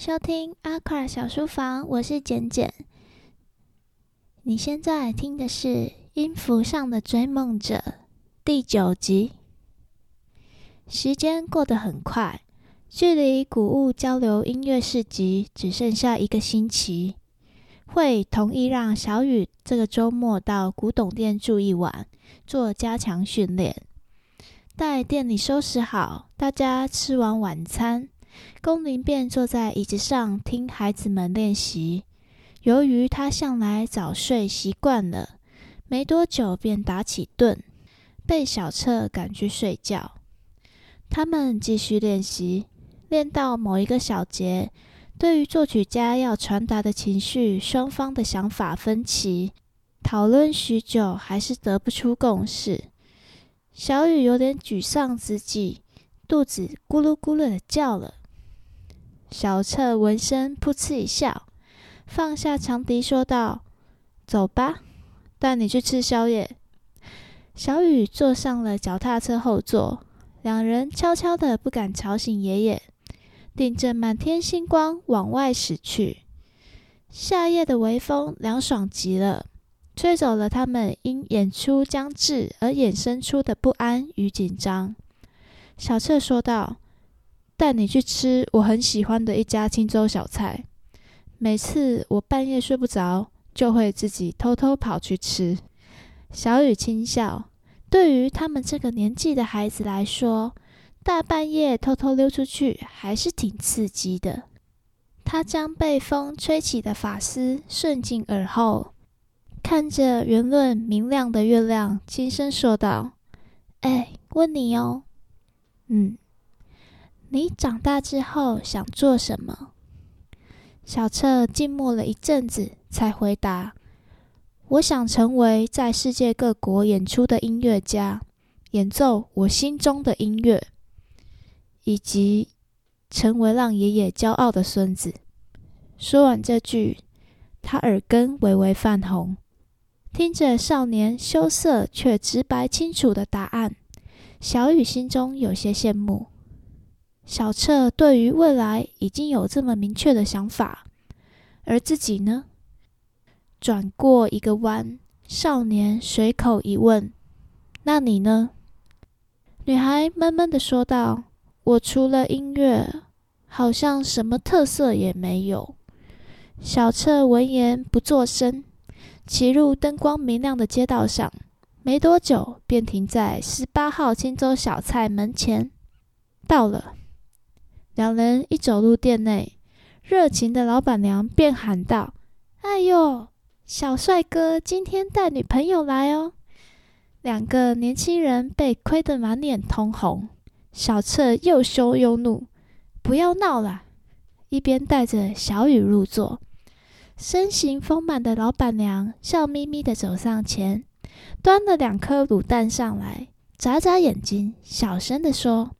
收听阿卡小书房，我是简简。你现在听的是《音符上的追梦者》第九集。时间过得很快，距离古物交流音乐市集只剩下一个星期。会同意让小雨这个周末到古董店住一晚，做加强训练。待店里收拾好，大家吃完晚餐。龚琳便坐在椅子上听孩子们练习。由于他向来早睡习惯了，没多久便打起盹，被小彻赶去睡觉。他们继续练习，练到某一个小节，对于作曲家要传达的情绪，双方的想法分歧，讨论许久，还是得不出共识。小雨有点沮丧之际，肚子咕噜咕噜的叫了。小彻闻声，噗嗤一笑，放下长笛，说道：“走吧，带你去吃宵夜。”小雨坐上了脚踏车后座，两人悄悄的，不敢吵醒爷爷，顶着满天星光往外驶去。夏夜的微风凉爽极了，吹走了他们因演出将至而衍生出的不安与紧张。小彻说道。带你去吃我很喜欢的一家青州小菜。每次我半夜睡不着，就会自己偷偷跑去吃。小雨轻笑，对于他们这个年纪的孩子来说，大半夜偷偷溜出去还是挺刺激的。他将被风吹起的发丝顺进耳后，看着圆润明亮的月亮，轻声说道：“哎，问你哦，嗯。”你长大之后想做什么？小彻静默了一阵子，才回答：“我想成为在世界各国演出的音乐家，演奏我心中的音乐，以及成为让爷爷骄傲的孙子。”说完这句，他耳根微微泛红，听着少年羞涩却直白清楚的答案，小雨心中有些羡慕。小彻对于未来已经有这么明确的想法，而自己呢？转过一个弯，少年随口一问：“那你呢？”女孩闷闷的说道：“我除了音乐，好像什么特色也没有。”小彻闻言不作声，骑入灯光明亮的街道上，没多久便停在十八号清粥小菜门前。到了。两人一走入店内，热情的老板娘便喊道：“哎呦，小帅哥今天带女朋友来哦！”两个年轻人被亏得满脸通红，小彻又羞又怒：“不要闹了！”一边带着小雨入座，身形丰满的老板娘笑眯眯的走上前，端了两颗卤蛋上来，眨眨眼睛，小声的说。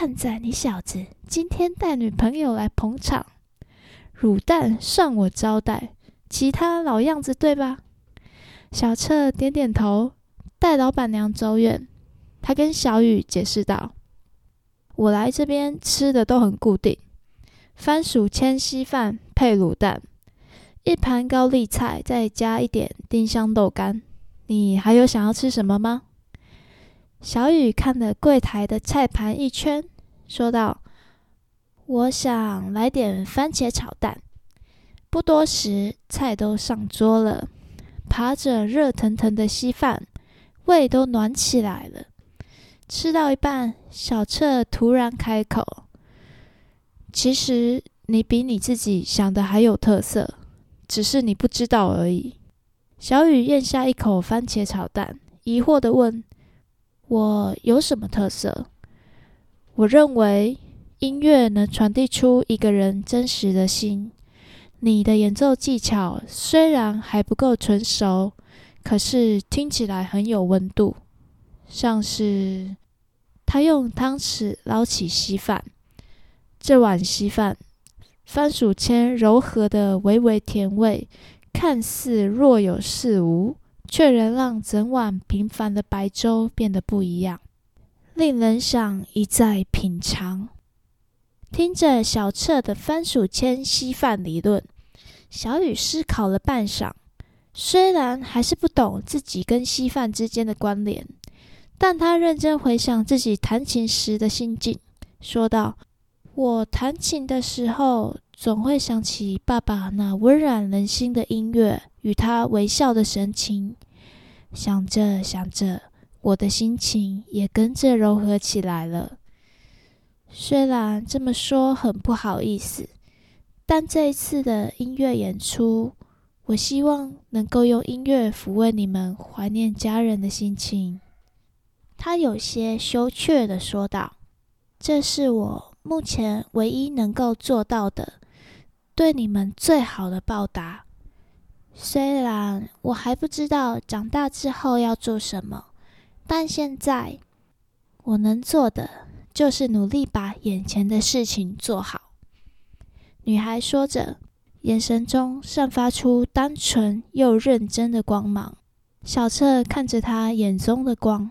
看在你小子今天带女朋友来捧场，卤蛋算我招待，其他老样子对吧？小彻点点头，带老板娘走远。他跟小雨解释道：“我来这边吃的都很固定，番薯千稀饭配卤蛋，一盘高丽菜，再加一点丁香豆干。你还有想要吃什么吗？”小雨看了柜台的菜盘一圈，说道：“我想来点番茄炒蛋。”不多时，菜都上桌了，扒着热腾腾的稀饭，胃都暖起来了。吃到一半，小彻突然开口：“其实你比你自己想的还有特色，只是你不知道而已。”小雨咽下一口番茄炒蛋，疑惑地问。我有什么特色？我认为音乐能传递出一个人真实的心。你的演奏技巧虽然还不够纯熟，可是听起来很有温度。像是他用汤匙捞起稀饭，这碗稀饭，番薯签柔和的微微甜味，看似若有似无。却能让整碗平凡的白粥变得不一样，令人想一再品尝。听着小彻的番薯签稀饭理论，小雨思考了半晌，虽然还是不懂自己跟稀饭之间的关联，但他认真回想自己弹琴时的心境，说道：“我弹琴的时候，总会想起爸爸那温暖人心的音乐与他微笑的神情。想着想着，我的心情也跟着柔和起来了。虽然这么说很不好意思。”但这一次的音乐演出，我希望能够用音乐抚慰你们怀念家人的心情。他有些羞怯地说道：“这是我目前唯一能够做到的，对你们最好的报答。虽然我还不知道长大之后要做什么，但现在我能做的就是努力把眼前的事情做好。”女孩说着，眼神中散发出单纯又认真的光芒。小彻看着她眼中的光，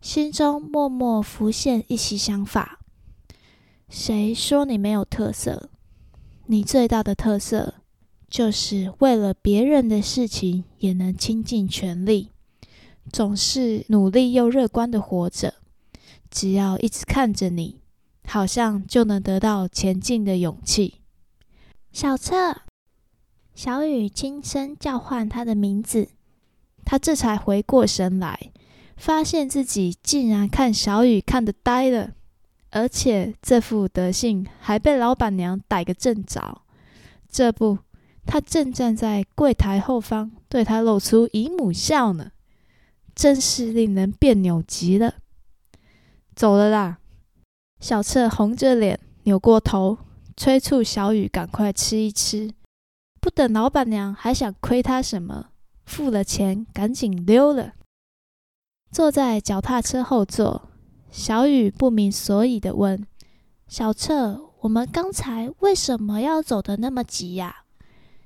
心中默默浮现一些想法：谁说你没有特色？你最大的特色，就是为了别人的事情也能倾尽全力，总是努力又乐观的活着。只要一直看着你，好像就能得到前进的勇气。小彻，小雨轻声叫唤他的名字，他这才回过神来，发现自己竟然看小雨看得呆了，而且这副德性还被老板娘逮个正着。这不，他正站在柜台后方，对他露出姨母笑呢，真是令人别扭极了。走了啦，小彻红着脸扭过头。催促小雨赶快吃一吃，不等老板娘还想亏他什么，付了钱赶紧溜了。坐在脚踏车后座，小雨不明所以的问：“小彻，我们刚才为什么要走得那么急呀？”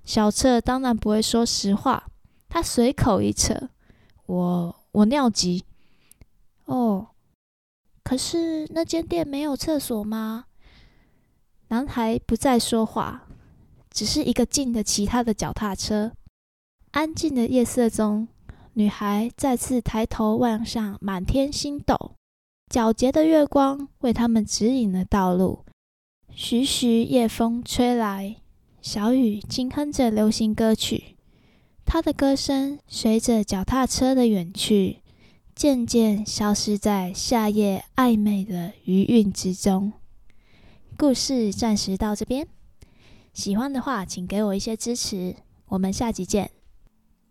小澈当然不会说实话，他随口一扯：“我我尿急。”哦，可是那间店没有厕所吗？男孩不再说话，只是一个劲的骑他的脚踏车。安静的夜色中，女孩再次抬头望向满天星斗，皎洁的月光为他们指引了道路。徐徐夜风吹来，小雨轻哼着流行歌曲，她的歌声随着脚踏车的远去，渐渐消失在夏夜暧昧的余韵之中。故事暂时到这边，喜欢的话请给我一些支持，我们下集见。